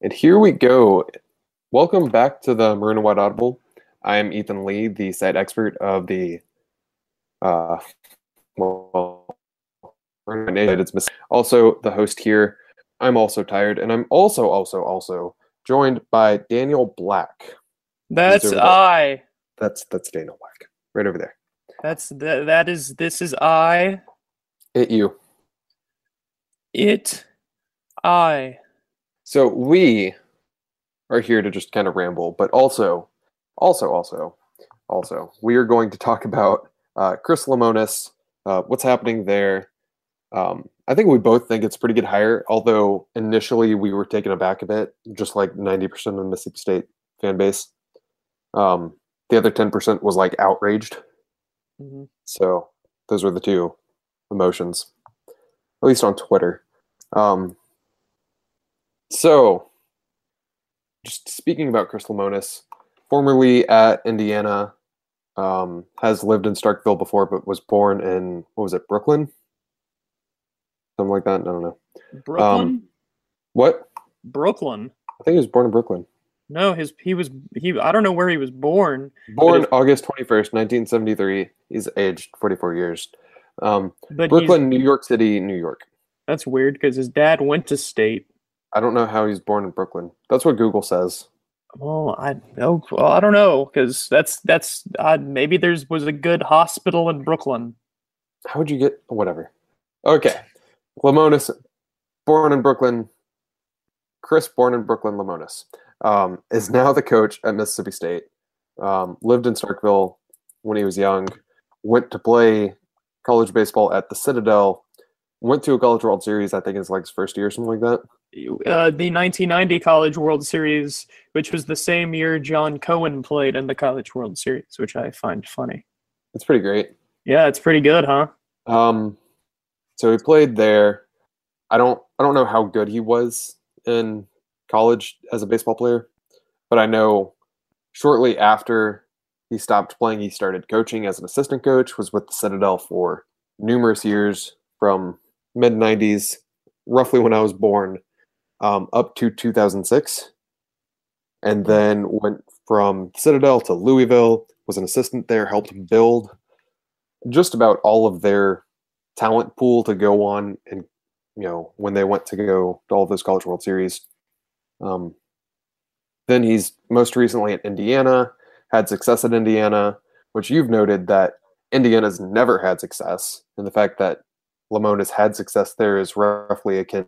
And here we go. Welcome back to the Maroon and White Audible. I am Ethan Lee, the site expert of the uh, well, also the host here. I'm also tired, and I'm also also also joined by Daniel Black. That's I. That's that's Daniel Black, right over there. That's that. That is. This is I. It you. It. I. So we are here to just kind of ramble, but also, also, also, also, we are going to talk about uh, Chris Lemonis, uh, what's happening there. Um, I think we both think it's pretty good hire, although initially we were taken aback a bit, just like 90% of the Mississippi State fan base. Um, the other 10% was like outraged. Mm-hmm. So those were the two emotions, at least on Twitter. Um, so, just speaking about Chris Lemonis, formerly at Indiana, um, has lived in Starkville before, but was born in what was it, Brooklyn, something like that. I don't know. Brooklyn. Um, what? Brooklyn. I think he was born in Brooklyn. No, his he was he. I don't know where he was born. Born his, August twenty first, nineteen seventy three. He's aged forty four years. Um, but Brooklyn, New York City, New York. That's weird because his dad went to state. I don't know how he's born in Brooklyn. That's what Google says. Well, I know. Well, I don't know because that's that's uh, maybe there's was a good hospital in Brooklyn. How would you get whatever? Okay, Lemonis, born in Brooklyn. Chris, born in Brooklyn, Lemonis, um, is now the coach at Mississippi State. Um, lived in Starkville when he was young. Went to play college baseball at the Citadel. Went to a College World Series, I think, it's like his first year or something like that uh, the 1990 College World Series, which was the same year John Cohen played in the College World Series, which I find funny. It's pretty great. Yeah, it's pretty good, huh? Um, so he played there. I don't I don't know how good he was in college as a baseball player, but I know shortly after he stopped playing, he started coaching as an assistant coach. Was with the Citadel for numerous years from mid 90s, roughly when I was born, um, up to 2006, and then went from Citadel to Louisville. Was an assistant there, helped build just about all of their talent pool to go on and you know when they went to go to all of those college world series um, then he's most recently at indiana had success at indiana which you've noted that indiana's never had success and the fact that Lemonis had success there is roughly akin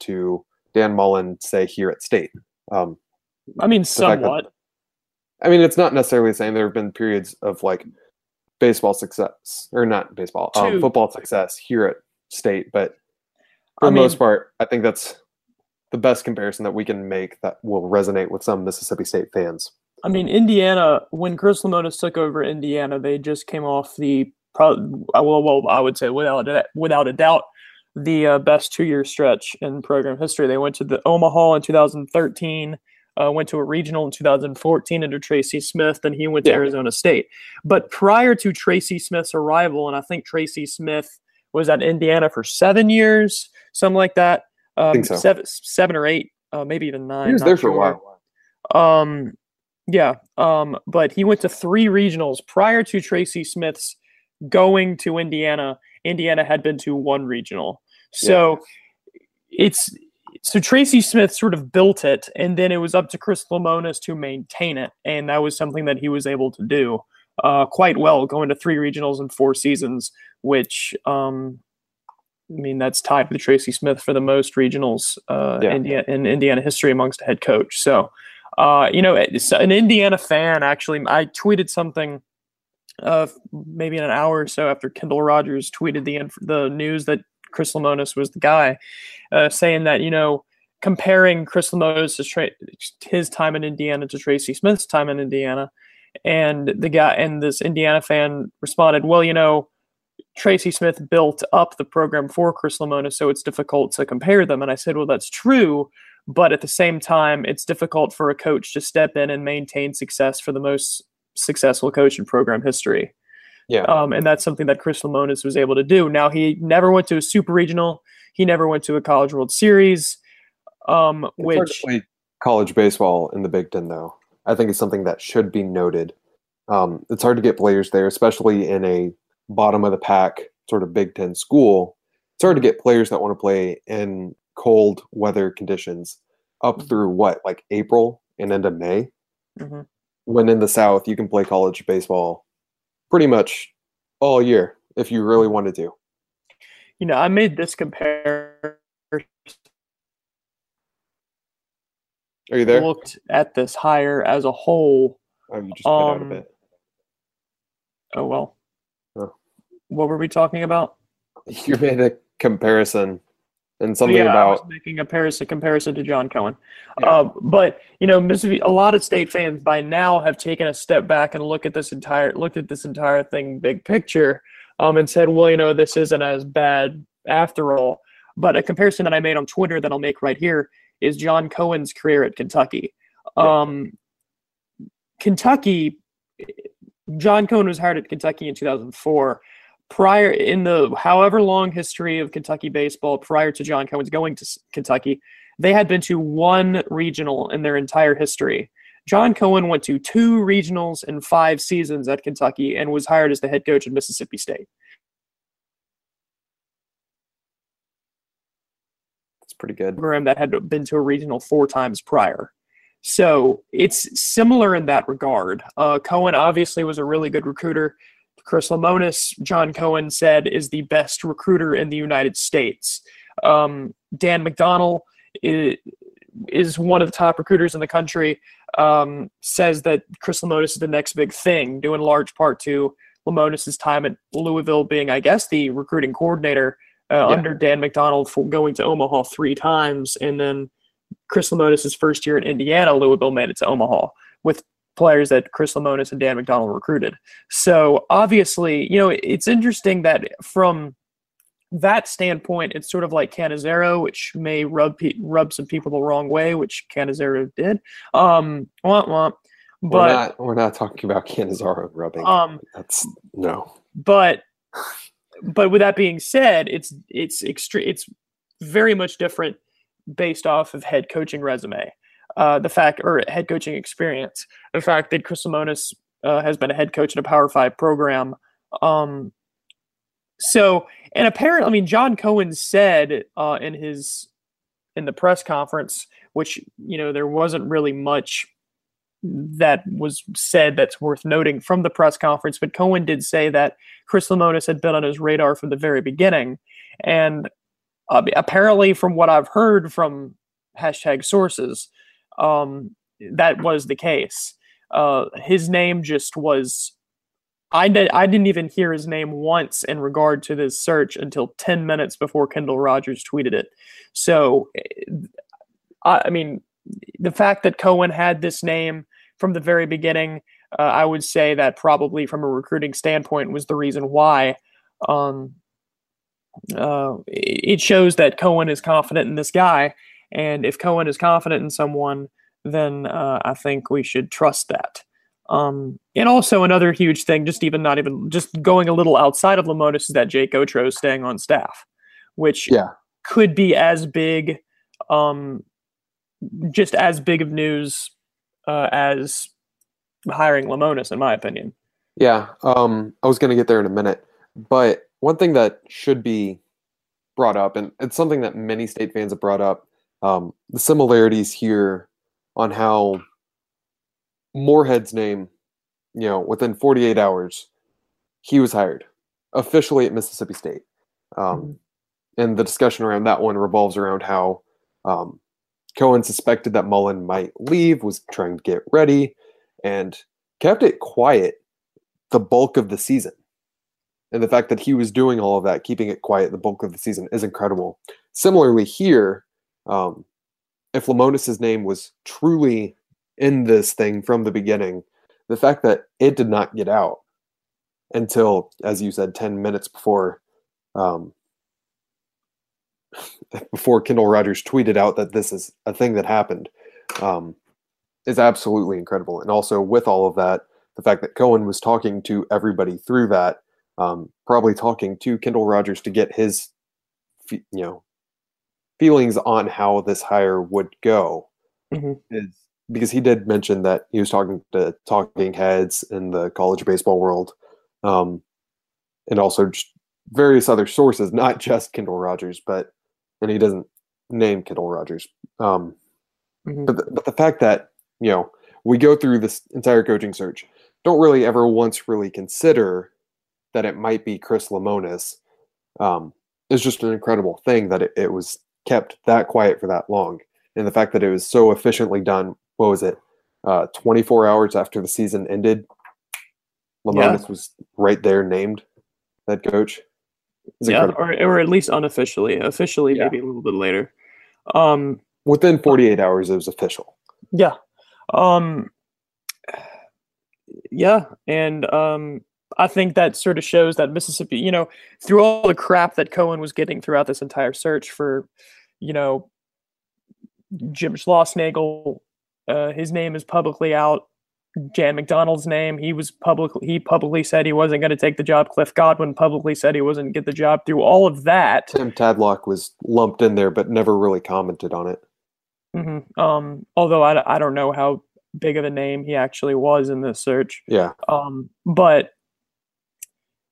to Dan Mullen say here at State. Um, I mean, somewhat. That, I mean, it's not necessarily saying there have been periods of like baseball success or not baseball, um, football success here at State, but for I the mean, most part, I think that's the best comparison that we can make that will resonate with some Mississippi State fans. I mean, Indiana, when Chris Lemonis took over Indiana, they just came off the well, well, I would say without without a doubt, the uh, best two year stretch in program history. They went to the Omaha in 2013, uh, went to a regional in 2014 under Tracy Smith, then he went to yeah. Arizona State. But prior to Tracy Smith's arrival, and I think Tracy Smith was at Indiana for seven years, something like that. Um, so. seven, seven or eight, uh, maybe even nine. He was there sure. for a while. Um, yeah, um, but he went to three regionals prior to Tracy Smith's going to Indiana Indiana had been to one regional. So yeah. it's so Tracy Smith sort of built it, and then it was up to Chris Lemonis to maintain it, and that was something that he was able to do uh, quite well, going to three regionals in four seasons, which um, I mean that's tied with Tracy Smith for the most regionals uh, yeah. India, in Indiana history amongst a head coach. So, uh, you know, an Indiana fan actually, I tweeted something uh, maybe in an hour or so after Kendall Rogers tweeted the the news that Chris Lemonis was the guy, uh, saying that you know comparing Chris Lemonis' tra- his time in Indiana to Tracy Smith's time in Indiana, and the guy and this Indiana fan responded, well, you know. Tracy Smith built up the program for Chris Lemonis, so it's difficult to compare them. And I said, well, that's true, but at the same time, it's difficult for a coach to step in and maintain success for the most successful coach in program history. Yeah. Um, and that's something that Chris Lemonis was able to do. Now, he never went to a super regional, he never went to a College World Series, um, which. college baseball in the Big Ten, though, I think is something that should be noted. Um, it's hard to get players there, especially in a bottom of the pack sort of Big Ten school. It's hard to get players that want to play in cold weather conditions up Mhm. through what, like April and into May. Mhm. When in the South, you can play college baseball pretty much all year if you really wanted to. You know, I made this comparison. Are you there? Looked at this hire as a whole. Oh, you just cut out a um, bit. Oh well. Oh. What were we talking about? You made a comparison and something yeah, I was about making a comparison comparison to John Cohen. Yeah. Uh, but you know, Mississippi, a lot of state fans by now have taken a step back and look at this entire looked at this entire thing big picture, um, and said, well, you know, this isn't as bad after all. But a comparison that I made on Twitter that I'll make right here is John Cohen's career at Kentucky. Yeah. Um, Kentucky, John Cohen was hired at Kentucky in 2004 prior in the however long history of Kentucky baseball prior to John Cohen's going to Kentucky, they had been to one regional in their entire history. John Cohen went to two regionals in five seasons at Kentucky and was hired as the head coach at Mississippi State. it's pretty good. program that had been to a regional four times prior. So it's similar in that regard. Uh, Cohen obviously was a really good recruiter. Chris Lemonis, John Cohen said, is the best recruiter in the United States. Um, Dan McDonnell is, is one of the top recruiters in the country. Um, says that Chris Lemonis is the next big thing, due in large part to Lemonis' time at Louisville being, I guess, the recruiting coordinator uh, Yeah. under Dan McDonnell for going to Omaha three times, and then Chris Lemonis' first year in Indiana, Louisville made it to Omaha with players that Chris Lemonis and Dan McDonnell recruited. So obviously, you know, it's interesting that from that standpoint, it's sort of like Cannizaro, which may rub pe- rub some people the wrong way, which Cannizaro did. Um, womp womp. we're But not we're not talking about Cannizaro rubbing. um, That's no. but but with that being said, it's it's extre- it's very much different based off of head coaching resume. Uh, the fact or head coaching experience. The fact that Chris Simonis uh, has been a head coach in a Power Five program. Um, so and apparently, I mean, John Cohen said uh, in his in the press conference, which you know there wasn't really much that was said that's worth noting from the press conference, but Cohen did say that Chris Lemonis had been on his radar from the very beginning, and uh, apparently, from what I've heard from hashtag sources, um, that was the case. Uh, his name just was. I did. I didn't even hear his name once in regard to this search until ten minutes before Kendall Rogers tweeted it. So, I, I mean, the fact that Cohen had this name from the very beginning, uh, I would say that probably from a recruiting standpoint was the reason why. Um, uh, it shows that Cohen is confident in this guy, and if Cohen is confident in someone, then uh, I think we should trust that. Um, and also another huge thing, just even not even just going a little outside of Lemonis, is that Jake Gautreau is staying on staff, which Yeah. could be as big, um, just as big of news uh, as hiring Lemonis, in my opinion. Yeah, um, I was going to get there in a minute, but one thing that should be brought up, and it's something that many state fans have brought up, um, the similarities here on how Moorhead's name, you know, within 48 hours, he was hired officially at Mississippi State. Um, and the discussion around that one revolves around how um, Cohen suspected that Mullen might leave, was trying to get ready, and kept it quiet the bulk of the season. And the fact that he was doing all of that, keeping it quiet the bulk of the season, is incredible. Similarly, here, um, if Lemonis's name was truly in this thing from the beginning, the fact that it did not get out until, as you said, 10 minutes before um, before Kendall Rogers tweeted out that this is a thing that happened um, is absolutely incredible. And also, with all of that, the fact that Cohen was talking to everybody through that, um, probably talking to Kendall Rogers to get his, you know, feelings on how this hire would go. Mhm. is because he did mention that he was talking to talking heads in the college baseball world, um, and also just various other sources, not just Kendall Rogers, but and he doesn't name Kendall Rogers. Um, Mhm. but the, but the fact that you know we go through this entire coaching search, don't really ever once really consider that it might be Chris Lemonis, um, is just an incredible thing that it, it was kept that quiet for that long, and the fact that it was so efficiently done. What was it? Uh, 24 hours after the season ended, Lemonis was right there named head coach. Yeah, or or at least unofficially. Officially, Yeah. maybe a little bit later. Um, Within 48 hours, it was official. yeah, um, yeah, and um, I think that sort of shows that Mississippi, you know, through all the crap that Cohen was getting throughout this entire search for, you know, Jim Schlossnagle, uh, his name is publicly out. Dan McDonnell's name. He was publicly he publicly said he wasn't going to take the job. Cliff Godwin publicly said he wasn't get the job. Through all of that, Tim Tadlock was lumped in there, but never really commented on it. hmm Um, although I, I don't know how big of a name he actually was in this search. Yeah, Um, but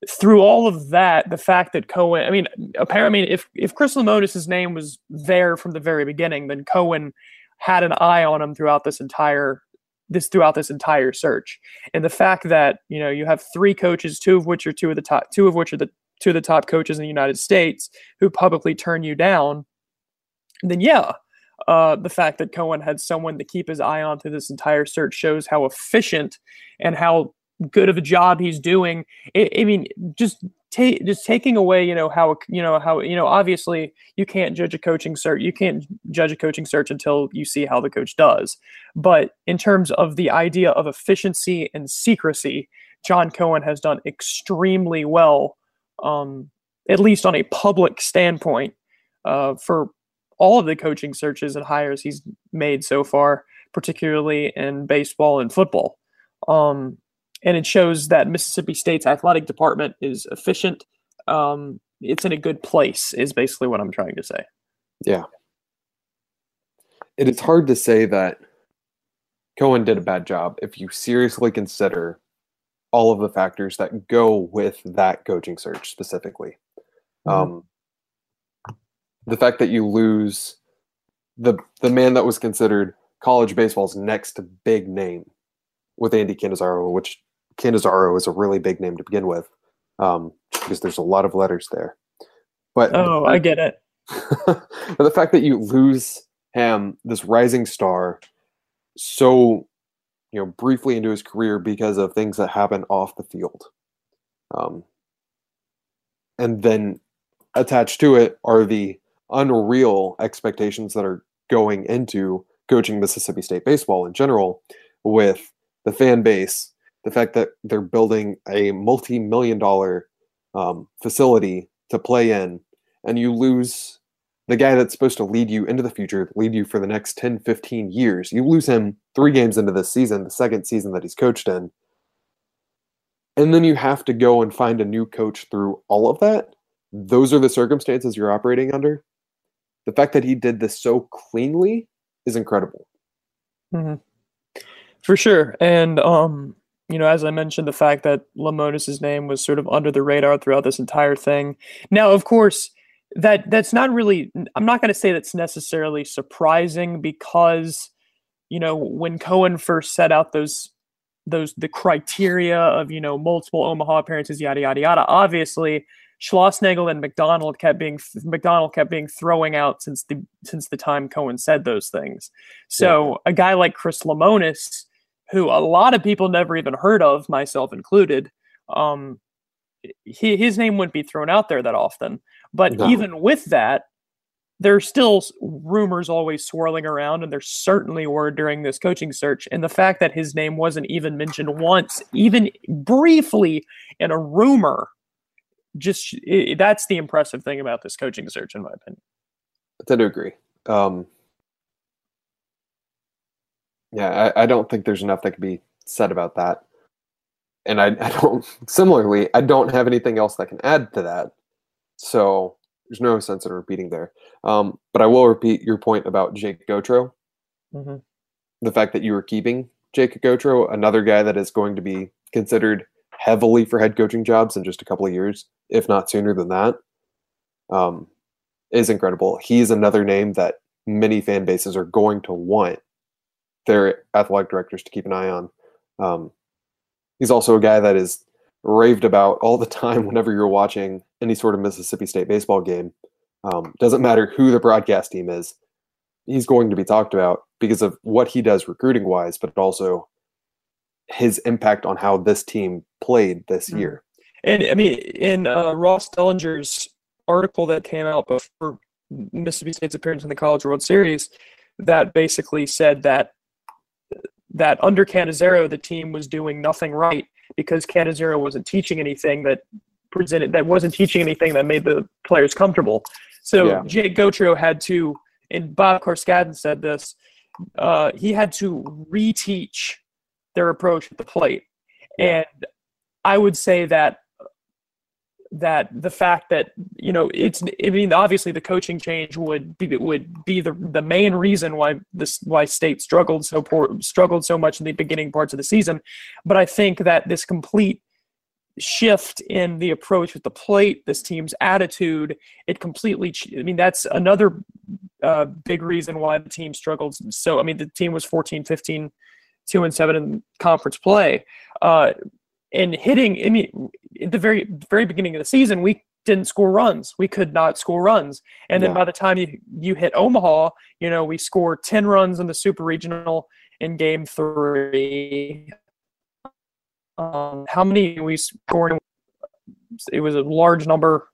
through all of that, the fact that Cohen, I mean, apparently, I mean, if if Chris Lemonis' name was there from the very beginning, then Cohen had an eye on him throughout this entire this throughout this entire search. And the fact that you know you have three coaches, two of which are two of the top, two of which are the two of the top coaches in the United States who publicly turn you down, then yeah, uh, the fact that Cohen had someone to keep his eye on through this entire search shows how efficient and how good of a job he's doing. I, I mean, just just taking away, you know, how you know how you know obviously you can't judge a coaching search. You can't judge a coaching search until you see how the coach does. But in terms of the idea of efficiency and secrecy, John Cohen has done extremely well, um, at least on a public standpoint, uh, for all of the coaching searches and hires he's made so far, particularly in baseball and football. Um, and it shows that Mississippi State's athletic department is efficient. Um, it's in a good place, is basically what I'm trying to say. Yeah. It is hard to say that Cohen did a bad job if you seriously consider all of the factors that go with that coaching search specifically. Mhm. Um, the fact that you lose the the man that was considered college baseball's next big name with Andy Cannizaro, which Cannizaro is a really big name to begin with, um, because there's a lot of letters there. But Oh, I get it. but the fact that you lose him, this rising star, so you know briefly into his career because of things that happen off the field, um, and then attached to it are the unreal expectations that are going into coaching Mississippi State baseball in general, with the fan base, the fact that they're building a multi-million dollar um, facility to play in, and you lose the guy that's supposed to lead you into the future, lead you for the next 10, 15 years. You lose him three games into this season, the second season that he's coached in. And then you have to go and find a new coach through all of that. Those are the circumstances you're operating under. The fact that he did this so cleanly is incredible. hmm For sure. And, um, you know, as I mentioned, the fact that Lemonis's name was sort of under the radar throughout this entire thing. Now, of course, that that's not really. I'm not going to say that's necessarily surprising because, you know, when Cohen first set out those those the criteria of you know multiple Omaha appearances, yada yada yada. Obviously, Schlossnagle and McDonnell kept being McDonnell kept being throwing out since the since the time Cohen said those things. So a guy like Chris Lemonis, who a lot of people never even heard of, myself included, um, he, his name wouldn't be thrown out there that often. But No. even with that, there's still rumors always swirling around, and there certainly were during this coaching search. And the fact that his name wasn't even mentioned once, even briefly in a rumor, just i that's the impressive thing about this coaching search, in my opinion. I tend to agree. Um, yeah, I, I don't think there's enough that can be said about that. And I, I don't, similarly, I don't have anything else that can add to that. So there's no sense in repeating there. Um, but I will repeat your point about Jake Gautreau. Mhm. the fact that you were keeping Jake Gautreau, another guy that is going to be considered heavily for head coaching jobs in just a couple of years, if not sooner than that, um, is incredible. He's another name that many fan bases are going to want their athletic directors to keep an eye on. Um, he's also a guy that is raved about all the time whenever you're watching any sort of Mississippi State baseball game. Um, doesn't matter who the broadcast team is, he's going to be talked about because of what he does recruiting wise, but also his impact on how this team played this mm-hmm. year. And I mean, in uh, Ross Dellenger's article that came out before Mississippi State's appearance in the College World Series, that basically said that that under Cannizaro, the team was doing nothing right because Cannizaro wasn't teaching anything that presented that wasn't teaching anything that made the players comfortable. So yeah. Jake Gautreau had to, and Bob Carskadden said this, uh, he had to reteach their approach at the plate. Yeah. And I would say that that the fact that you know it's I mean obviously the coaching change would be would be the the main reason why this why state struggled so poor struggled so much in the beginning parts of the season. But I think that this complete shift in the approach with the plate this team's attitude it completely I mean that's another uh, big reason why the team struggled so I mean the team was 14 15 2 and 7 in conference play. Uh, and hitting. I mean, at the very very beginning of the season, we didn't score runs. We could not score runs. And then yeah. by the time you you hit Omaha, you know, we scored ten runs in the Super Regional in Game Three. Um, how many we scored? It was a large number.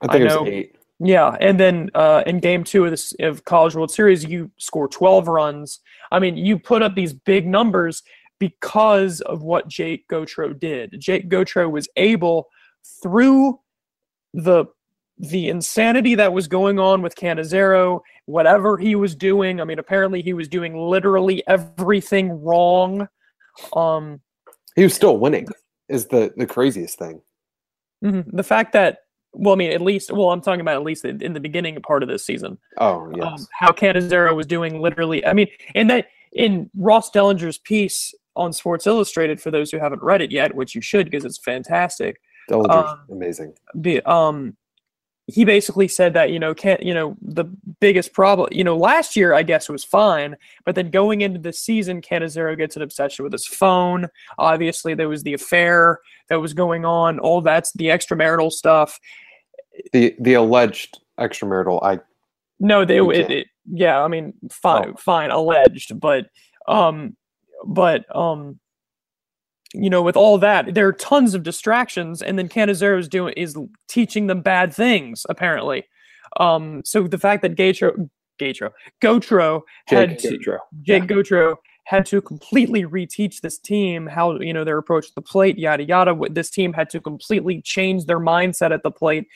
I think I it was eight. Yeah, and then uh, in Game Two of this of College World Series, you score twelve runs. I mean, you put up these big numbers, because of what Jake Gautreau did. Jake Gautreau was able through the the insanity that was going on with Cannizaro, whatever he was doing. I mean, apparently he was doing literally everything wrong. Um, he was still winning. Is the the craziest thing. Mm-hmm. The fact that well, I mean, at least, well, I'm talking about at least in the beginning part of this season. Oh, um, yes. Um, how Cannizaro was doing literally. I mean, and that in Ross Dellenger's piece on Sports Illustrated for those who haven't read it yet, which you should because it's fantastic. um, amazing. The, um, he basically said that you know can't you know the biggest problem you know last year I guess was fine, but then going into the season, Cannizaro gets an obsession with his phone. Obviously, there was the affair that was going on. All that's the extramarital stuff. The the alleged extramarital. I no, they it, it, yeah. I mean, fine, oh. fine, alleged, but um, but um, you know, with all that, there are tons of distractions, and then Cannizaro is doing is teaching them bad things apparently. Um, so the fact that Gautreau, Gautreau, Gautreau had Jake to, Jake yeah. Gautreau had to completely reteach this team how you know their approach to the plate, yada yada. This team had to completely change their mindset at the plate,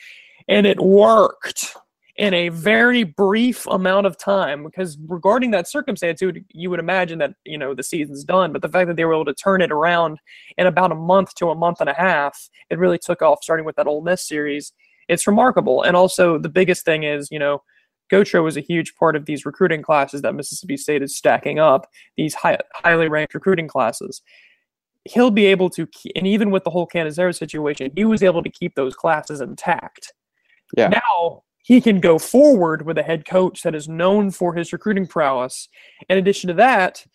and it worked in a very brief amount of time because regarding that circumstance you would, you would imagine that you know the season's done but the fact that they were able to turn it around in about a month to a month and a half it really took off starting with that Ole Miss series. It's remarkable. And also the biggest thing is you know Gautreau was a huge part of these recruiting classes that Mississippi State is stacking up these high, highly ranked recruiting classes. He'll be able to and even with the whole Cannizaro situation he was able to keep those classes intact. Yeah. Now he can go forward with a head coach that is known for his recruiting prowess. In addition to that,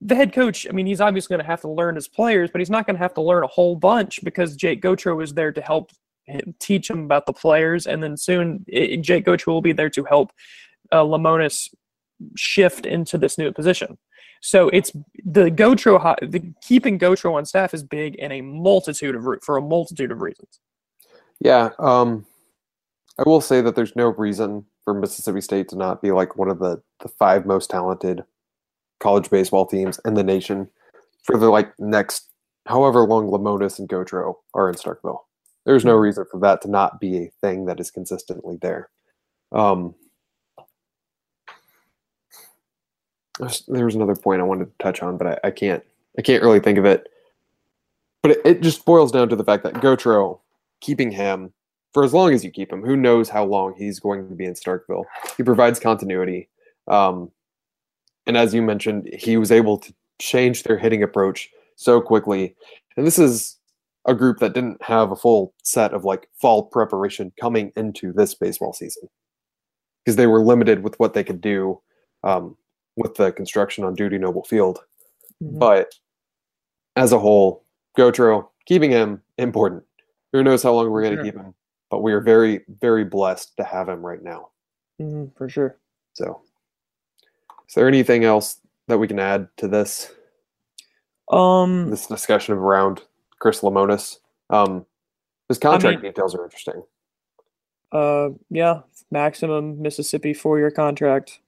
the head coach, I mean, he's obviously going to have to learn his players, but he's not going to have to learn a whole bunch because Jake Gautreau is there to help him, teach him about the players. And then soon, it, Jake Gautreau will be there to help uh, Lemonis shift into this new position. So it's the Gautreau, the keeping Gautreau on staff is big in a multitude of for a multitude of reasons. Yeah, um, I will say that there's no reason for Mississippi State to not be like one of the, the five most talented college baseball teams in the nation for the like next however long Lemonis and Gautreau are in Starkville. There's no reason for that to not be a thing that is consistently there. Um, there was another point I wanted to touch on, but I, I can't. I can't really think of it. But it, it just boils down to the fact that Gautreau, keeping him for as long as you keep him. Who knows how long he's going to be in Starkville? He provides continuity. Um, and as you mentioned, he was able to change their hitting approach so quickly. And this is a group that didn't have a full set of like fall preparation coming into this baseball season because they were limited with what they could do um, with the construction on Dudy Noble Field. Mm-hmm. But as a whole, Gautreau, keeping him important. Who knows how long we're going to sure. keep him, but we are very, very blessed to have him right now. Mm-hmm, for sure. So, is there anything else that we can add to this? Um, this discussion around Chris Lemonis. Um, his contract I mean, details are interesting. Uh, yeah, maximum Mississippi four-year contract.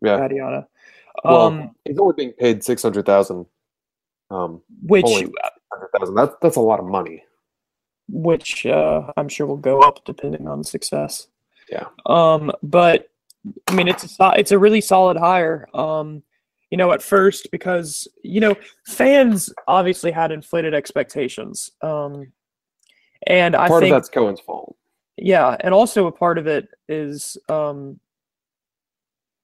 Yeah, Adiana. Um, well, he's only being paid six hundred thousand. Um, which that's that's a lot of money. Which uh, I'm sure will go up depending on success. Yeah. Um, but I mean, it's a it's a really solid hire. Um, you know, at first because you know fans obviously had inflated expectations, um, and I part think of that's Cohen's fault. Yeah, and also a part of it is um,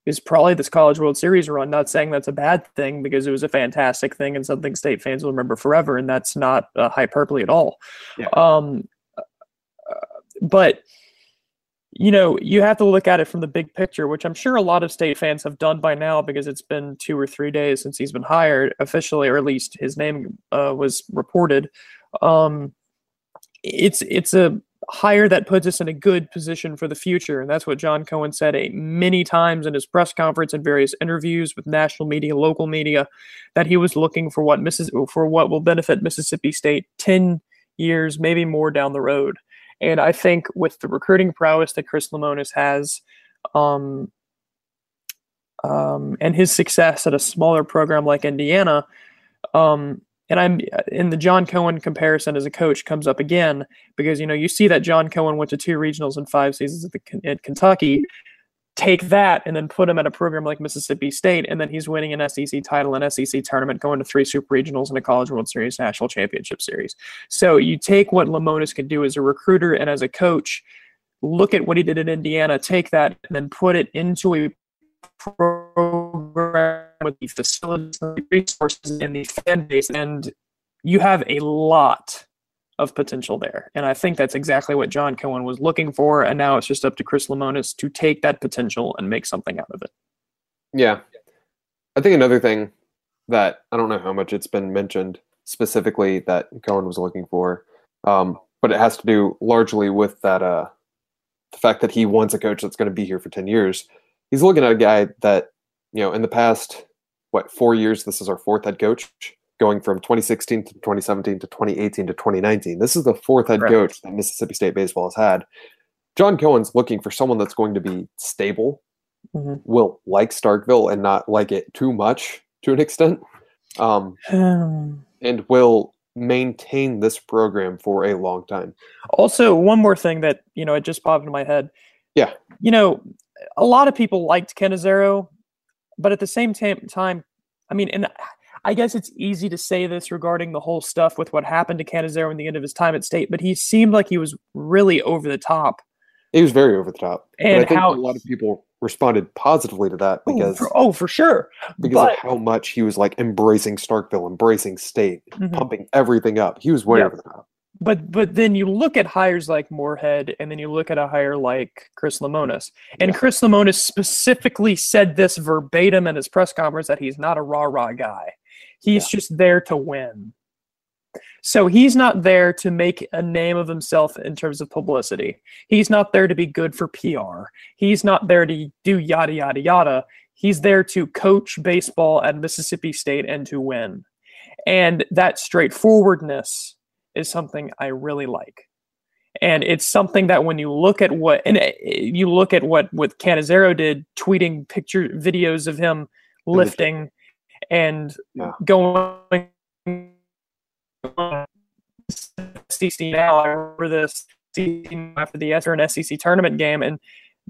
is probably this College World Series run. Not saying that's a bad thing because it was a fantastic thing and something state fans will remember forever, and that's not uh, hyperbole at all. Yeah. Um, uh, but you know, you have to look at it from the big picture, which I'm sure a lot of state fans have done by now because it's been two or three days since he's been hired officially, or at least his name uh, was reported. Um, it's it's a hire that puts us in a good position for the future, and that's what John Cohen said many times in his press conference and various interviews with national media, local media, that he was looking for what Missis- for what will benefit Mississippi State ten years, maybe more down the road. And I think with the recruiting prowess that Chris Lemonis has, um, um, and his success at a smaller program like Indiana, um, and I'm in the John Cohen comparison as a coach comes up again because you know you see that John Cohen went to two regionals in five seasons at, the, at Kentucky, take that and then put him at a program like Mississippi State, and then he's winning an SEC title, an SEC tournament, going to three Super Regionals and a College World Series National Championship Series. So you take what Lemonis can do as a recruiter and as a coach, look at what he did in Indiana, take that and then put it into a program with the facilities, the resources, and the fan base, and you have a lot of potential there. And I think that's exactly what John Cohen was looking for. And now it's just up to Chris Lemonis to take that potential and make something out of it. Yeah. I think another thing that I don't know how much it's been mentioned specifically that Cohen was looking for, um, but it has to do largely with that uh, the fact that he wants a coach that's going to be here for 10 years. He's looking at a guy that, you know, in the past, what, four years, this is our fourth head coach going from 2016 to 2017 to 2018 to 2019. This is the fourth head right. coach that Mississippi State baseball has had. John Cohen's looking for someone that's going to be stable, mm-hmm. will like Starkville and not like it too much to an extent, um, and will maintain this program for a long time. Also, one more thing that you know it just popped into my head. Yeah, you know, a lot of people liked Cannizaro, but at the same time, I mean, and I guess it's easy to say this regarding the whole stuff with what happened to Cannizaro in the end of his time at state, but he seemed like he was really over the top. He was very over the top. And I think how, a lot of people responded positively to that because oh, for, oh, for sure. Because but, of how much he was like embracing Starkville, embracing state, mm-hmm. pumping everything up. He was way over the top. But but then you look at hires like Moorhead, and then you look at a hire like Chris Lemonis, and yeah. Chris Lemonis specifically said this verbatim in his press conference that he's not a rah rah guy. He's yeah. just there to win. So he's not there to make a name of himself in terms of publicity. He's not there to be good for PR. He's not there to do yada, yada, yada. He's there to coach baseball at Mississippi State and to win. And that straightforwardness is something I really like. And it's something that when you look at what, and eh, you look at what, what Cannizaro did, tweeting picture videos of him lifting and yeah. going SEC now. I remember this after the Eastern SEC tournament game, and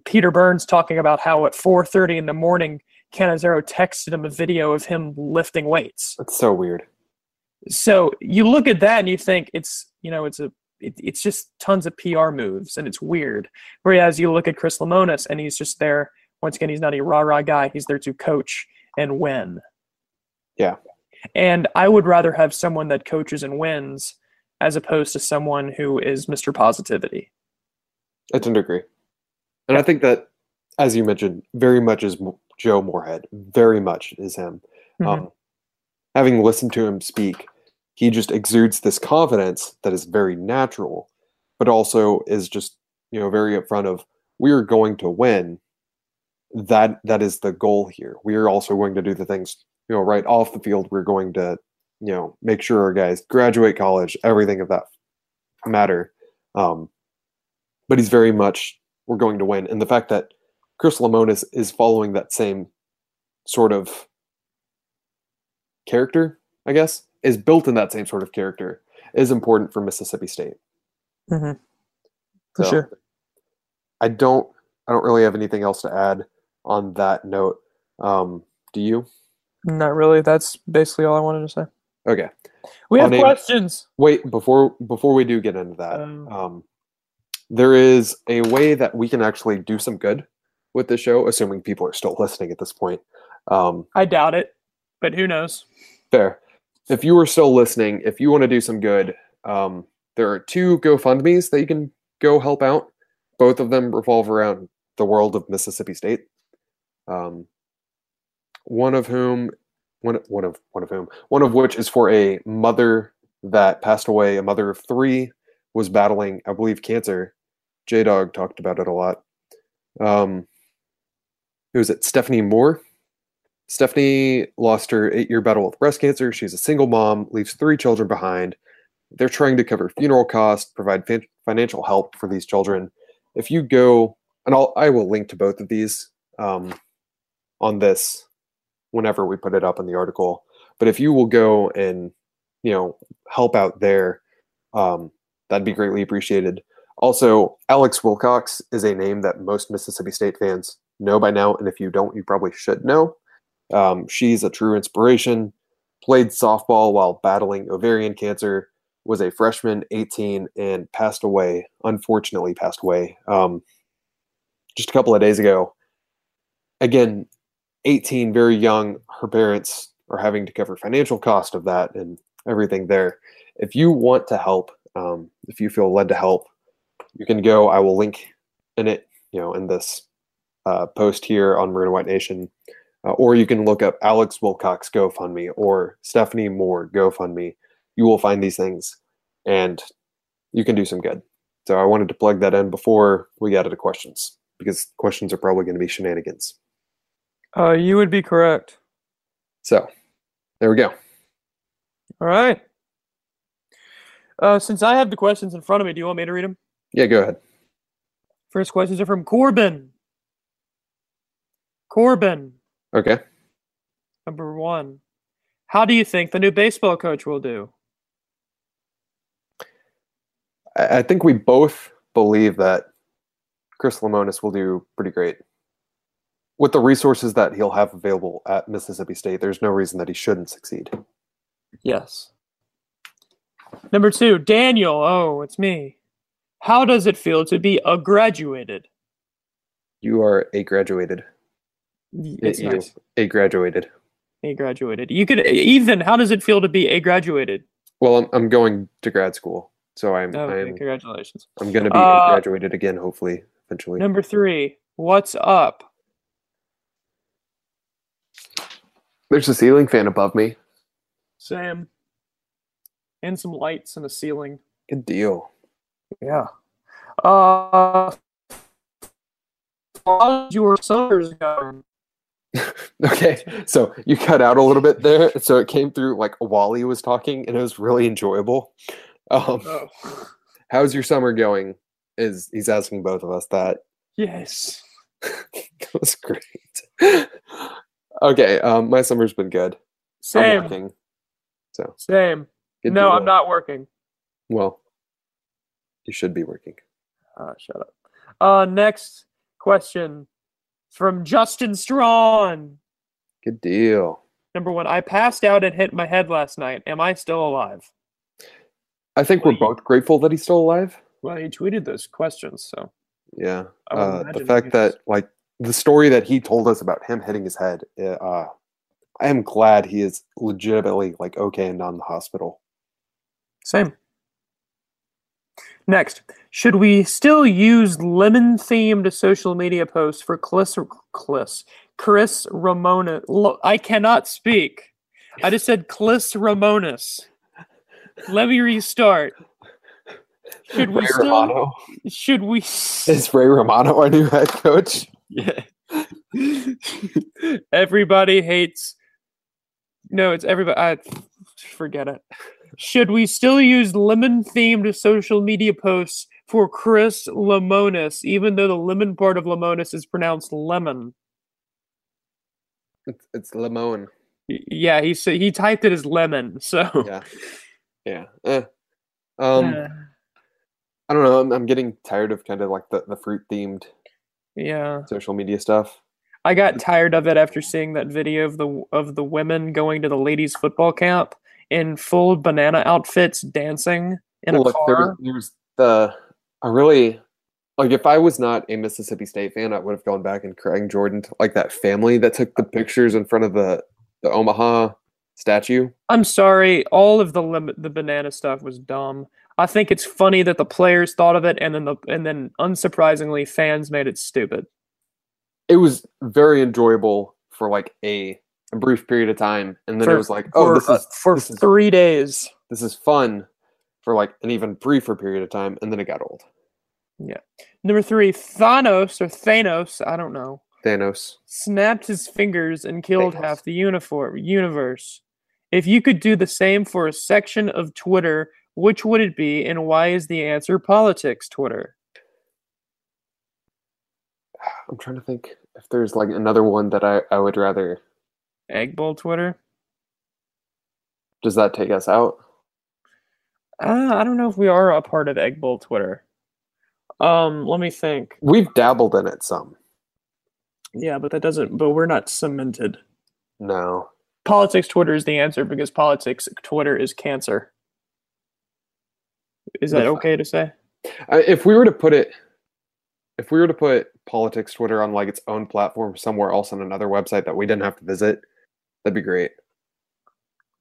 Peter Burns talking about how at 4:30 in the morning, Cannizaro texted him a video of him lifting weights. That's so weird. So you look at that and you think it's you know it's a it, it's just tons of PR moves and it's weird. Whereas you look at Chris Lemonis and he's just there once again. He's not a rah rah guy. He's there to coach and win. Yeah. And I would rather have someone that coaches and wins as opposed to someone who is Mr. Positivity. I tend to agree. And I think that, as you mentioned, very much is Joe Moorhead. Very much is him. Mhm. Um, having listened to him speak, he just exudes this confidence that is very natural, but also is just you know very upfront of we are going to win. That that is the goal here. We are also going to do the things you know right off the field. We're going to you know make sure our guys graduate college, everything of that matter. Um, but he's very much we're going to win, and the fact that Chris Lemonis is following that same sort of character, I guess, is built in that same sort of character is important for Mississippi State. Mm-hmm. For So, sure. I don't I don't really have anything else to add on that note. Um, do you? Not really. That's basically all I wanted to say. Okay. We have questions. Wait, before before we do get into that, Um, um, there is a way that we can actually do some good with this show, assuming people are still listening at this point. Um, I doubt it, but who knows? Fair. If you are still listening, if you want to do some good, um, there are two GoFundMe's that you can go help out. Both of them revolve around the world of Mississippi State. Um, one of whom, one one of one of whom, one of which is for a mother that passed away. A mother of three was battling, I believe, cancer. J Dog talked about it a lot. Um, was it? Stephanie Moore. Stephanie lost her eight year battle with breast cancer. She's a single mom, leaves three children behind. They're trying to cover funeral costs, provide fin- financial help for these children. If you go, and I'll, I will link to both of these um, on this whenever we put it up in the article. But if you will go and, you know, help out there, um, that'd be greatly appreciated. Also, Alex Wilcox is a name that most Mississippi State fans know by now. And if you don't, you probably should know. Um, she's a true inspiration. Played softball while battling ovarian cancer. Was a freshman, 18, and passed away. Unfortunately, passed away um, just a couple of days ago. Again, 18, very young. Her parents are having to cover financial cost of that and everything there. If you want to help, um, if you feel led to help, you can go. I will link in it, you know, in this uh, post here on Maroon White Nation. Uh, or you can look up Alex Wilcox GoFundMe or Stephanie Moore GoFundMe. You will find these things and you can do some good. So I wanted to plug that in before we got into questions because questions are probably going to be shenanigans. Uh, you would be correct. So there we go. All right. Uh, since I have the questions in front of me, do you want me to read them? Yeah, go ahead. First questions are from Corbin. Corbin, Okay. number one. How do you think the new baseball coach will do? I, I think we both believe that Chris Lemonis will do pretty great. With the resources that he'll have available at Mississippi State, there's no reason that he shouldn't succeed. Yes. Number two, Daniel. Oh, it's me. How does it feel to be a graduated? You are a graduated. It's you, nice. a graduated. A graduated. You could Ethan. How does it feel to be a graduated? Well, I'm, I'm going to grad school, so I'm Oh, okay, I'm congratulations. I'm going to be Uh, a graduated again, hopefully, eventually. Number three, what's up? There's a ceiling fan above me. Sam. And some lights and a ceiling. Good deal. Yeah. Uh, how's your summers going? Okay, so you cut out a little bit there, so it came through like Wally was talking, and it was really enjoyable. Um, Oh, how's your summer going? Is he's asking both of us that? yes. that was great. okay, um, my summer's been good. Same. working, so Same. good No, I'm not working. Well, you should be working. Uh, shut up. Uh, next question from Justin Strawn. Good deal. Number one, I passed out and hit my head last night. Am I still alive? I think we're both grateful that he's still alive. Well, he tweeted those questions, so Yeah. Uh, the fact that like the story that he told us about him hitting his head, uh, uh, I am glad he is legitimately like okay and not in the hospital. Same. Next, should we still use lemon themed social media posts for Chris, Chris, Chris Ramona? I cannot speak. I just said Chris Ramonas. Let me restart. Should we Ray still? Romano Should we? is Ray Romano our new head coach? Yeah. everybody hates. No, it's everybody. I forget it. Should we still use lemon themed social media posts for Chris Lemonis, even though the lemon part of Lemonis is pronounced lemon? It's, it's Lemon. Yeah, he said he typed it as lemon. So Yeah, yeah. Eh. Um, Uh, I don't know. I'm, I'm getting tired of kind of like the, the fruit themed yeah. social media stuff. I got tired of it after seeing that video of the of the women going to the ladies football camp in full banana outfits dancing in a Look, there was, car. there was the I really like if I was not a Mississippi State fan, I would have gone back and Craig Jordan to like that family that took the pictures in front of the the Omaha statue. I'm sorry, all of the lim- the banana stuff was dumb. I think it's funny that the players thought of it, and then the and then unsurprisingly, fans made it stupid. It was very enjoyable for like a, a brief period of time, and then For- it was like, oh, for, this uh, is for this is- three days. this is fun for like an even briefer period of time, and then it got old. Yeah. Number three, Thanos or Thanos, I don't know, Thanos. snapped his fingers and killed Thanos. half the uniform universe. If you could do the same for a section of Twitter, which would it be, and why is the answer politics Twitter? I'm trying to think if there's like another one that I, I would rather. Egg Bowl Twitter? Does that take us out? Uh, I don't know if we are a part of Egg Bowl Twitter. Um, let me think. We've dabbled in it some. Yeah, but that doesn't. But we're not cemented. No. Politics Twitter is the answer because politics Twitter is cancer. Is that okay to say? If we were to put it, if we were to put politics Twitter on like its own platform somewhere else on another website that we didn't have to visit, that'd be great.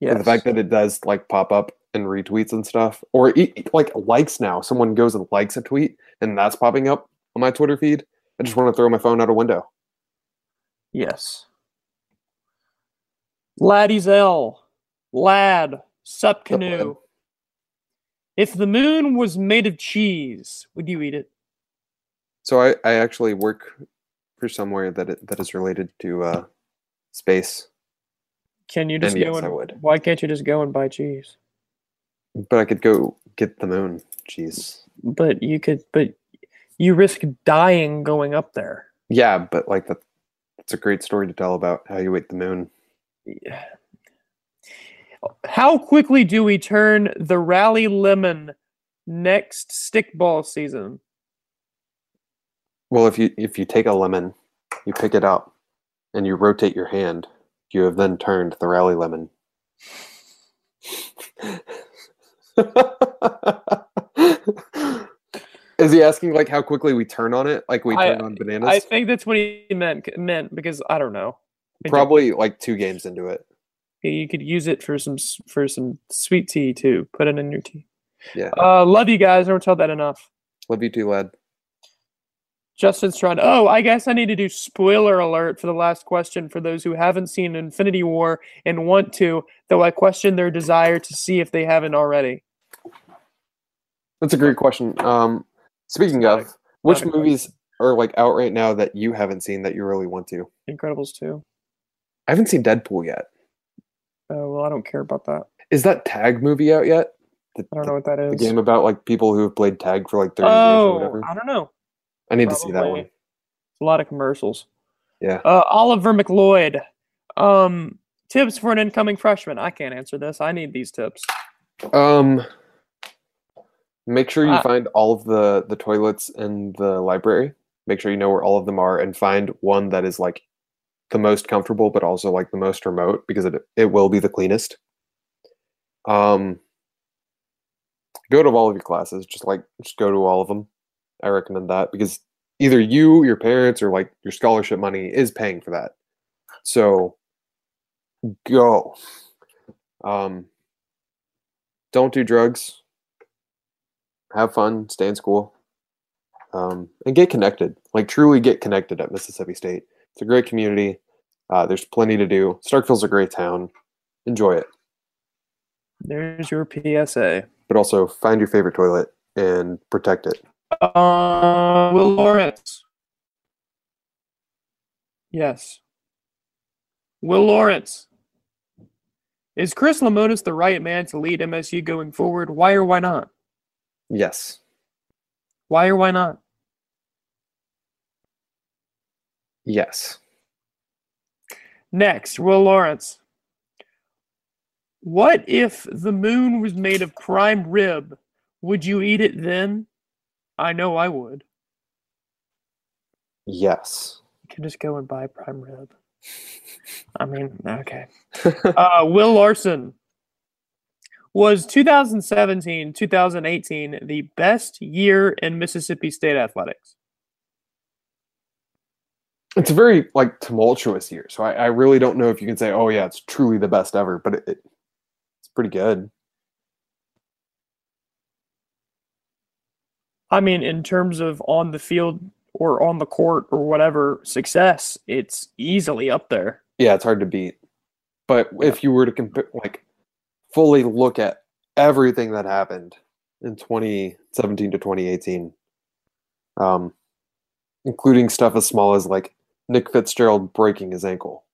Yeah. The fact that it does like pop up and retweets and stuff, or like likes now. Someone goes and likes a tweet, and that's popping up on my Twitter feed. I just want to throw my phone out a window. Yes. Laddie's L. Lad. Sup Sup, canoe. If the moon was made of cheese, would you eat it? So I, I actually work for somewhere that it, that is related to uh, space, Can you just And go yes, and I would. why can't you just go and buy cheese? but I could go get the moon. Jeez. But you could but you risk dying going up there. Yeah, but like that, it's a great story to tell about how you ate the moon. Yeah. How quickly do we turn the rally lemon next stickball season? Well, if you if you take a lemon, you pick it up, and you rotate your hand, you have then turned the rally lemon. Is he asking like how quickly we turn on it, like we I- turn on bananas? I think that's what he meant meant because I don't know. I don't- Probably like two games into it. you could use it for some for some sweet tea too. Put it in your tea. Yeah. Uh, love you guys. Don't tell that enough. Love you too, lad. Justin's trying. Oh, I guess I need to do spoiler alert for the last question for those who haven't seen Infinity War and want to, though I question their desire to see if they haven't already. That's a great question. Um, speaking of, which movies are like out right now that you haven't seen that you really want to? Incredibles 2. I haven't seen Deadpool yet. Oh, well, I don't care about that. Is that Tag movie out yet? The, I don't know what that is. the game about like people who have played tag for like 30 years or Oh, whatever. I don't know. I need to see that one. It's a lot of commercials. Yeah. Uh, Oliver McLeod. Um, tips for an incoming freshman. I can't answer this. I need these tips. Um make sure you Uh, find all of the the toilets in the library. Make sure you know where all of them are and find one that is like the most comfortable but also like the most remote because it it will be the cleanest. Um go to all of your classes, just like just go to all of them. I recommend that because either you, your parents or like your scholarship money is paying for that. So go. Um, don't do drugs. Have fun. Stay in school. Um, and get connected. Like truly get connected at Mississippi State. It's a great community. Uh, there's plenty to do. Starkville's a great town. Enjoy it. There's your PSA. But also find your favorite toilet and protect it. Uh, Will Lawrence. Yes. Will Lawrence. Is Chris Lemonis the right man to lead MSU going forward? Why or why not? Yes. Why or why not? Yes. Next, Will Lawrence. What if the moon was made of prime rib? Would you eat it then? I know I would. Yes. You can just go and buy prime rib. I mean, okay. Uh, Will Larson. Was 2017 2018 the best year in Mississippi State athletics? it's a very like tumultuous year. So I, I, really don't know if you can say, oh yeah, it's truly the best ever, but it, it, it's pretty good. I mean, in terms of on the field or on the court or whatever success, it's easily up there. Yeah, it's hard to beat. But yeah. if you were to compare, like, fully look at everything that happened in 2017 to 2018, um, including stuff as small as like Nick Fitzgerald breaking his ankle.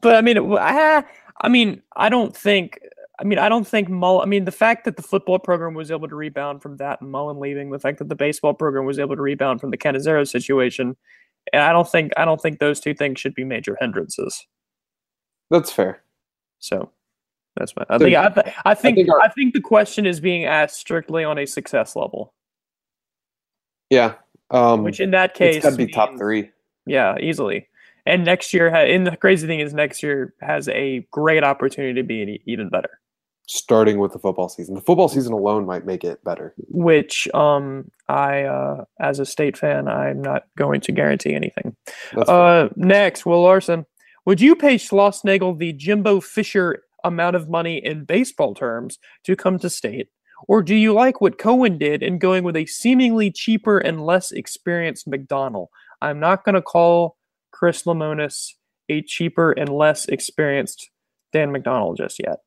But I mean, I, I mean, I don't think. I mean, I don't think Mullen. I mean, the fact that the football program was able to rebound from that and Mullen leaving, the fact that the baseball program was able to rebound from the Cannizaro situation, and I don't think I don't think those two things should be major hindrances. That's fair. So that's my. I think I, th- I think I think, our, I think the question is being asked strictly on a success level. Yeah. Um, Which in that case, it's be means, top three. Yeah, easily. And next year, and the crazy thing is, next year has a great opportunity to be even better. Starting with the football season, the football season alone might make it better. Which, um, I, uh, as a state fan, I'm not going to guarantee anything. Uh, next, Will Larson, would you pay Schlossnagle the Jimbo Fisher amount of money in baseball terms to come to state? Or do you like what Cohen did in going with a seemingly cheaper and less experienced McDonnell? I'm not going to call Chris Lemonis a cheaper and less experienced Dan McDonnell just yet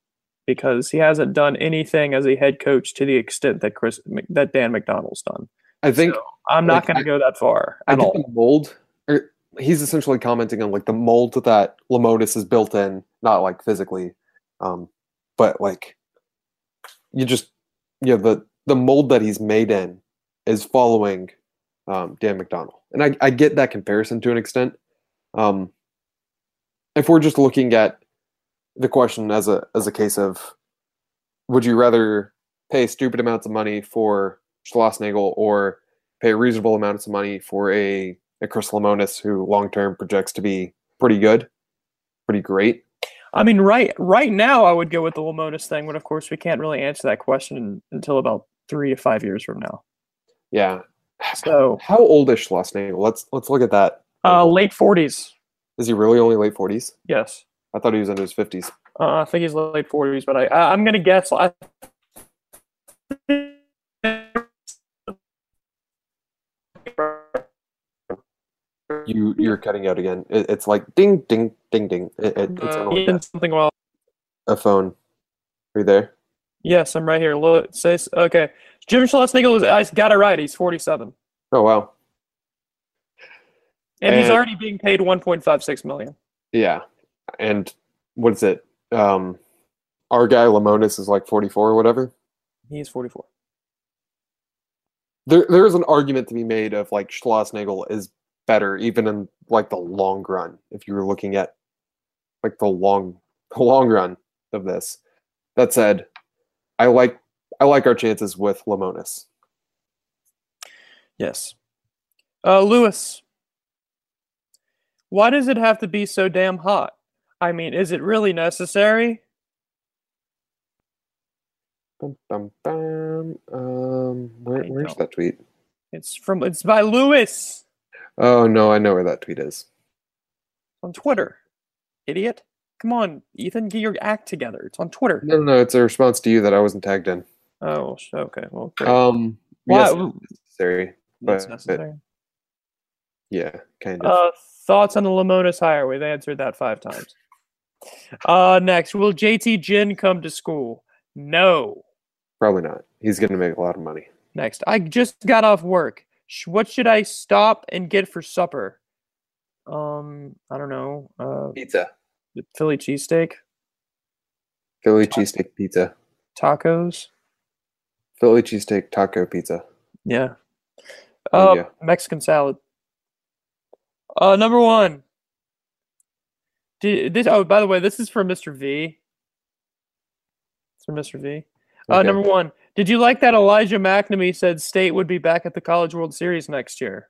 because he hasn't done anything as a head coach to the extent that Chris that Dan McDonnell's done. I think so I'm not going to go that far at all. The mold, or he's essentially commenting on like the mold that Lemonis is built in, not like physically, um, but like you just yeah the the mold that he's made in is following um, Dan McDonnell, And I, I get that comparison to an extent. Um, if we're just looking at the question as a as a case of would you rather pay stupid amounts of money for Schlossnagle or pay reasonable amounts of money for a, a Chris Lemonis who long term projects to be pretty good, pretty great? I mean, right right now I would go with the Lemonis thing, but of course we can't really answer that question until about three to five years from now. Yeah, so how old is Schlossnagle? Let's let's look at that. Uh, late forties. Is he really only late forties? Yes. I thought he was in his fifties. Uh, I think he's late forties, but I, I am gonna guess. I you you're cutting out again. It, it's like ding ding ding ding. It, it, it's uh, something while A phone. Are you there? Yes, I'm right here. Look, says okay. Jim Schlossnagle is I got it right. He's 47. Oh wow. And, and he's already being paid 1.56 million. Yeah. And what is it? Um our guy Lemonis is like 44 or whatever. He's 44. There there is an argument to be made of like Schlossnagle is better even in like the long run if you were looking at like the long the long run of this. That said, I like I like our chances with Lemonis. Yes. Uh, Lewis, why does it have to be so damn hot? I mean, is it really necessary? Bum, bum, bum. Um, where, where's that tweet? It's from. It's by Lewis. Oh no, I know where that tweet is. On Twitter, idiot. Come on, Ethan, get your act together. It's on Twitter. No, no. It's a response to you that I wasn't tagged in. Oh, okay. Well, great. Um, Why- yes, it's necessary. But- necessary. Yeah, kind of. Uh, thoughts on the Lemonis hire? We've answered that five times. Uh, next, will JT Ginn come to school? No. Probably not. He's going to make a lot of money. Next, I just got off work. Sh- What should I stop and get for supper? Um, I don't know. Uh, Pizza. Philly cheesesteak, Philly cheesesteak pizza. tacos. Philly cheesesteak taco pizza. Yeah. Oh, Uh, yeah. Mexican salad. Uh, number one. Did this? Oh, by the way, this is from Mr. V. It's from Mr. V. Uh, Okay. number one. Did you like that Elijah MacNamee said State would be back at the College World Series next year?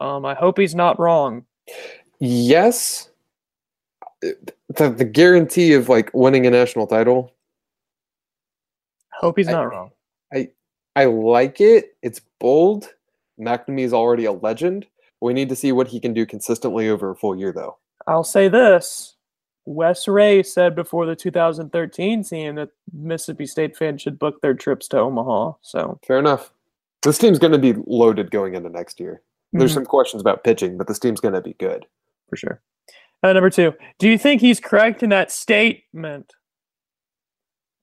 Um, I hope he's not wrong. Yes. The, the guarantee of like winning a national title, Hope he's I- not wrong. I I like it. It's bold. MacNamee is already a legend. We need to see what he can do consistently over a full year, though. I'll say this. Wes Rea said before the 2013 season that Mississippi State fans should book their trips to Omaha. So Fair enough. This team's going to be loaded going into next year. There's Mhm. some questions about pitching, but this team's going to be good. for sure. Uh, number two, do you think he's correct in that statement?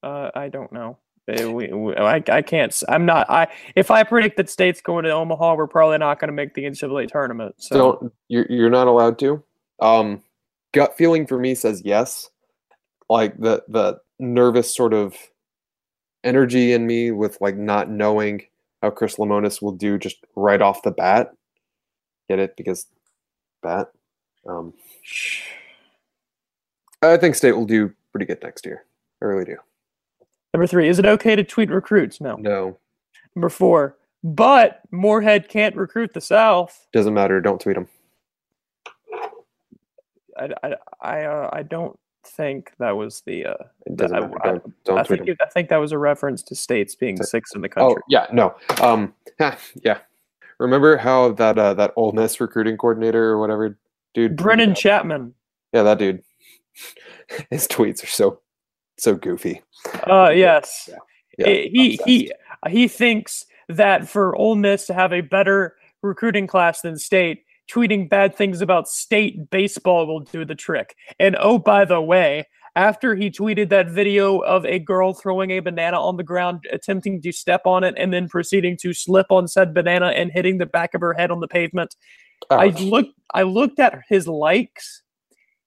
Uh, I don't know. Uh, we, we, I, I can't. I'm not. I if I predict that state's going to Omaha, we're probably not going to make the NCAA tournament. So Don't you're you're not allowed to. Um, gut feeling for me says yes. Like the the nervous sort of energy in me with like not knowing how Chris Lemonis will do just right off the bat. Get it because bat. Um, I think State will do pretty good next year. I really do. number three, is it okay to tweet recruits? No. No, Number four, but Moorhead can't recruit the South. doesn't matter. Don't tweet them. I I I, uh, I don't think that was the. Uh, It I-. I- Don't, don't I think it- I think that was a reference to states being To- sixth in the country. Oh country. yeah, no. Um, yeah. Remember how that uh, that Ole Miss recruiting coordinator or whatever dude? Brennan Chapman. Yeah, that dude. His tweets are so so goofy. Uh, yes. Yeah, Eh, he he he thinks that for Ole Miss to have a better recruiting class than State, tweeting bad things about State baseball will do the trick. And oh, by the way, after he tweeted that video of a girl throwing a banana on the ground, attempting to step on it, and then proceeding to slip on said banana and hitting the back of her head on the pavement, I looked I looked at his likes.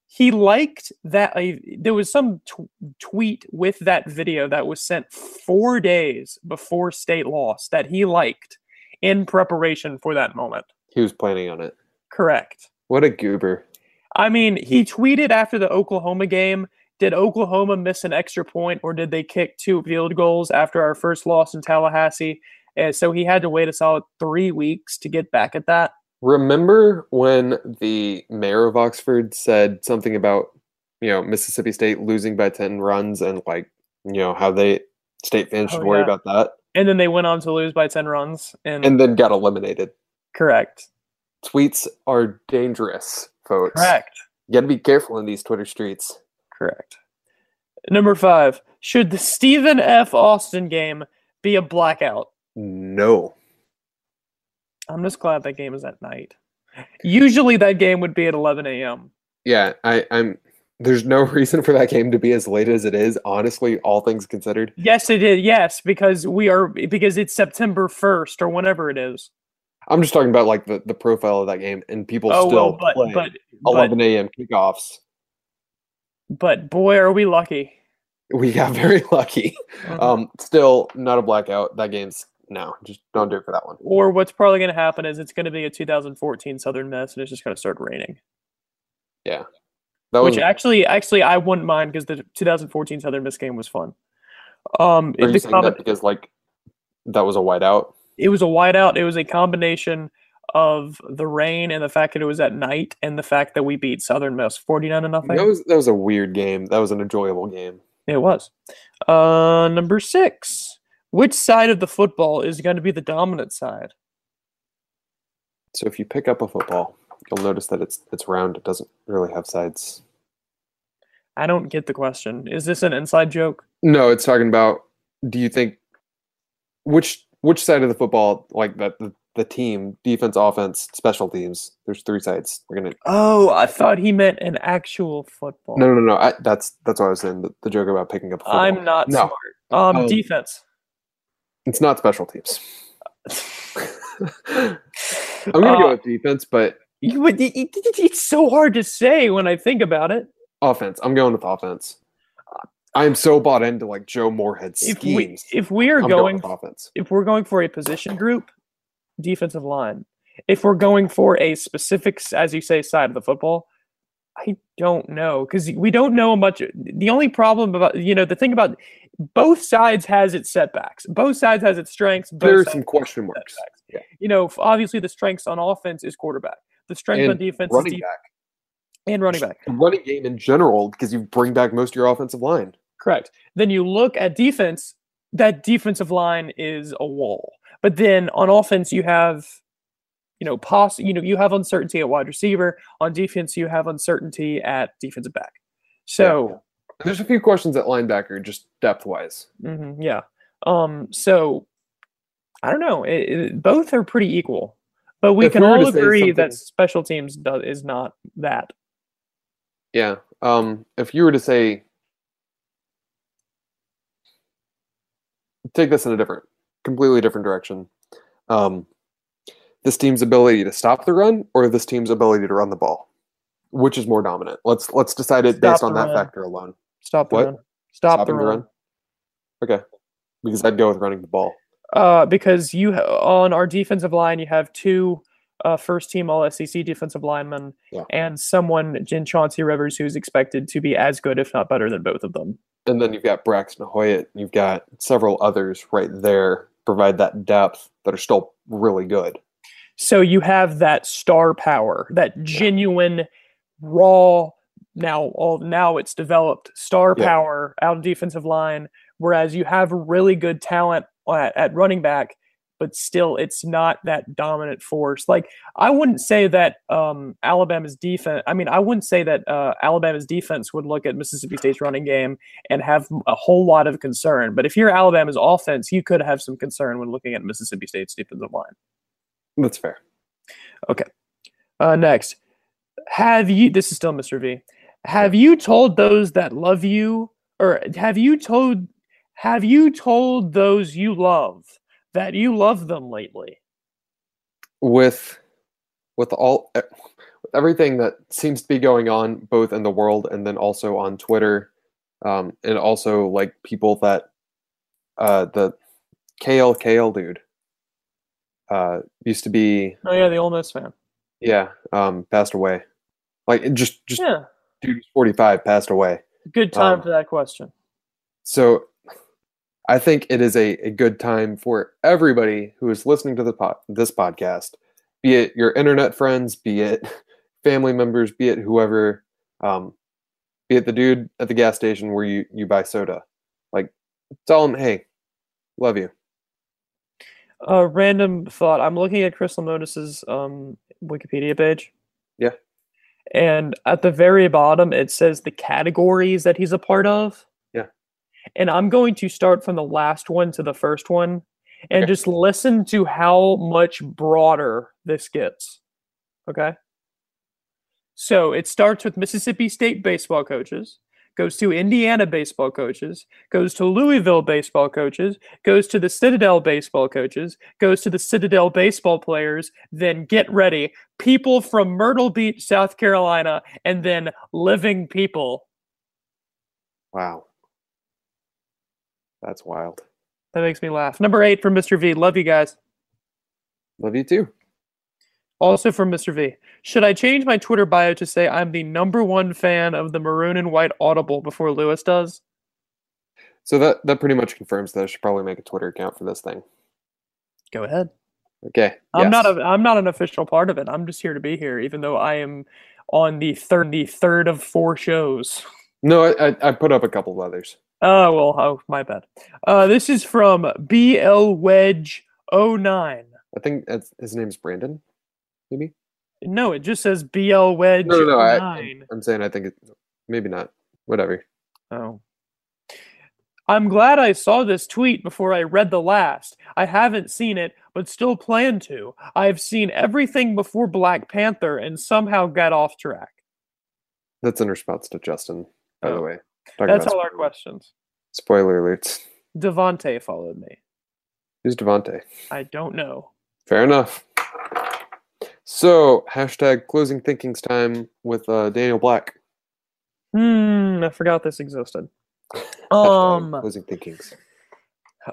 He liked that I, there was some tw- tweet with that video that was sent 4 days before state loss that he liked in preparation for that moment. he was planning on it. Correct. What a goober. I mean, he tweeted after the Oklahoma game, did Oklahoma miss an extra point or did they kick two field goals after our first loss in Tallahassee? And so he had to wait a solid 3 weeks to get back at that. Remember when the mayor of Oxford said something about you know Mississippi State losing by ten runs and like you know how they state fans oh, should Oh, worry yeah. about that, And then they went on to lose by 10 runs and, and then got eliminated. correct. Tweets are dangerous, folks. Correct. You got to be careful in these Twitter streets. Correct. Number five. Should the Stephen F. Austin game be a blackout? No. I'm just glad that game is at night. Usually that game would be at 11 a.m. Yeah, I, I'm. There's no reason for that game to be as late as it is. Honestly, all things considered. Yes, it is. Yes, because we are because it's September 1st or whenever it is. I'm just talking about like the, the profile of that game and people oh still well, but play but but, 11 a.m. kickoffs. but boy, are we lucky. We got very lucky. Mhm. Um, still not a blackout. That game's no, just don't do it for that one. or what's probably going to happen is it's going to be a 2014 Southern Miss, and it's just going to start raining. That Which was. actually, actually, I wouldn't mind because the 2014 Southern Miss game was fun. Um, Are you saying that because like that was a whiteout? It was a whiteout. It was a combination of the rain and the fact that it was at night, and the fact that we beat Southern Miss 49 to nothing. That was that was a weird game. That was an enjoyable game. It was. Uh, number six. Which side of the football is going to be the dominant side? So if you pick up a football, you'll notice that it's it's round. It doesn't really have sides. I don't get the question. Is this an inside joke? No, it's talking about. Do you think which which side of the football, like that the, the team, defense, offense, special teams? There's three sides. We're gonna. Oh, I thought he meant an actual football. No, no, no. I, that's that's what I was saying. The, the joke about picking up. Football. I'm not No. smart. Um, Um, defense. It's not special teams. I'm gonna Uh, go with defense, but it's so hard to say when I think about it. offense. I'm going with offense. I am so bought into like Joe Moorhead's If we schemes. if we are I'm going with offense. if we're going for a position group, defensive line. If we're going for a specific, as you say, side of the football, I don't know because we don't know much. The only problem about you know the thing about both sides has its setbacks. Both sides has its strengths. Both There are some question marks. setbacks. Yeah. You know, obviously the strengths on offense is quarterback. The strength on And defense is Running def- back, and running back. The running game in general, because you bring back most of your offensive line. Correct. Then you look at defense, that defensive line is a wall. But then on offense, you have, you know, poss- you know, you have uncertainty at wide receiver. On defense, you have uncertainty at defensive back. So And there's a few questions at linebacker, just depth wise. mhm, yeah. Um. So I don't know. It, it- both are pretty equal, but we If can we all agree that special teams does, is not that. Yeah. Um, if you were to say, take this in a different, completely different direction, um, this team's ability to stop the run or this team's ability to run the ball, which is more dominant? Let's let's decide it based on that run. factor alone. Stop the What? run. Stop the Stopping run. Okay, because I'd go with running the ball. Uh, because you ha- on our defensive line, you have two uh, first team All SEC defensive lineman, Yeah. and someone in Chauncey Rivers who's expected to be as good, if not better, than both of them. And then you've got Braxton Hoyett. You've got several others right there provide that depth that are still really good. So you have that star power, that genuine, raw. Now, all now it's developed star Yeah. power out of defensive line, whereas you have really good talent at, at running back, but still it's not that dominant force. Like I wouldn't say that um, Alabama's defense. I mean, I wouldn't say that uh, Alabama's defense would look at Mississippi State's running game and have a whole lot of concern. But if you're Alabama's offense, you could have some concern when looking at Mississippi State's defensive line. That's fair. Okay. Uh, next, have you? This is still Mr. V. Have you told those that love you, or have you told? Have you told those you love that you love them lately? with with all with everything that seems to be going on both in the world and then also on Twitter, um, and also like people that uh, the KL KL dude uh, used to be Oh yeah, the Ole Miss fan. yeah um, passed away like just just Yeah, dude who's 45 passed away good time Um, for that question. so I think it is a, a good time for everybody who is listening to the pod, this podcast, be it your internet friends, be it family members, be it whoever, um, be it the dude at the gas station where you, you buy soda. Like, tell them, hey, love you. A random thought. I'm looking at Chris Lemonis's um, Wikipedia page. Yeah. And at the very bottom, it says the categories that he's a part of. And I'm going to start from the last one to the first one and just listen to how much broader this gets. Okay. So it starts with Mississippi State baseball coaches, goes to Indiana baseball coaches, goes to Louisville baseball coaches, goes to the Citadel baseball coaches, goes to the Citadel baseball players, then get ready, people from Myrtle Beach, South Carolina, and then living people. Wow. That's wild. That makes me laugh. Number eight from Mr. V. Love you guys. Love you too. Also from Mr. V. Should I change my Twitter bio to say I'm the number one fan of the maroon and white Audible before Lewis does? So that, that pretty much confirms that I should probably make a Twitter account for this thing. Go ahead. Okay. I'm not a I'm not an official part of it. I'm just here to be here, even though I am on the third the third of four shows. No, I, I, I put up a couple of others. Oh well, oh my bad. Uh, this is from BL Wedge 09. I think that's, his name's Brandon, maybe? No, it just says BL Wedge No, no, no. I, 09. I'm saying I think it, maybe not. whatever. Oh. I'm glad I saw this tweet before I read the last. I haven't seen it, but still plan to. I've seen everything before Black Panther and somehow got off track. That's in response to Justin, by the Oh. way. Talking That's all our questions. Spoiler alerts. Devonte followed me. Who's Devonte? I don't know. Fair enough. So hashtag closing thinkings time with uh, Daniel Black. Hmm, I forgot this existed. Um, closing thinkings.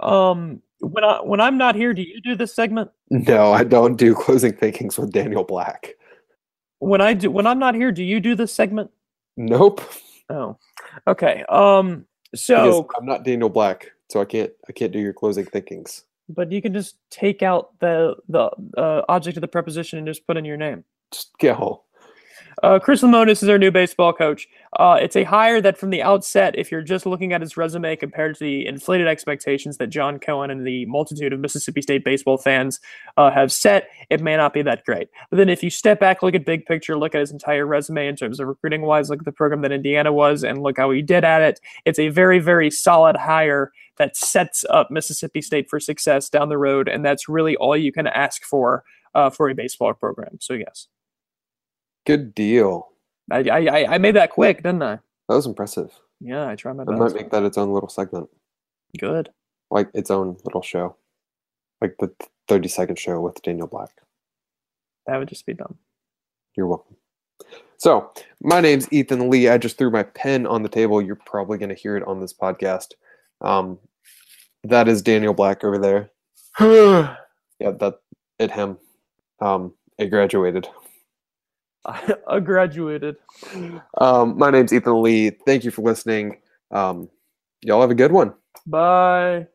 um, when I when I'm not here, do you do this segment? No, I don't do closing thinkings with Daniel Black. When I do when I'm not here, do you do this segment? Nope. Oh, okay. Um, Because so I'm not Daniel Black, so I can't I can't do your closing thinkings. but you can just take out the the uh, object of the preposition and just put in your name. Just go. Uh, Chris Lemonis is our new baseball coach. Uh, it's a hire that, from the outset, if you're just looking at his resume compared to the inflated expectations that John Cohen and the multitude of Mississippi State baseball fans uh, have set, it may not be that great. But then, if you step back, look at big picture, look at his entire resume in terms of recruiting wise, look at the program that Indiana was, and look how he did at it. It's a very, very solid hire that sets up Mississippi State for success down the road, and that's really all you can ask for uh, for a baseball program. So, yes. Good deal. I, I I- I made that quick, didn't I? That was impressive. Yeah, I try my I might make that its own little segment, Good. like its own little show, like the 30 second show with Daniel Black. That would just be dumb. You're welcome. So, my name's Ethan Lee. I just threw my pen on the table. You're probably going to hear it on this podcast. Um, that is Daniel Black over there. Yeah, that it him. Um, it graduated. I graduated. Um, my name's Ethan Lee. Thank you for listening. Um, y'all have a good one. Bye.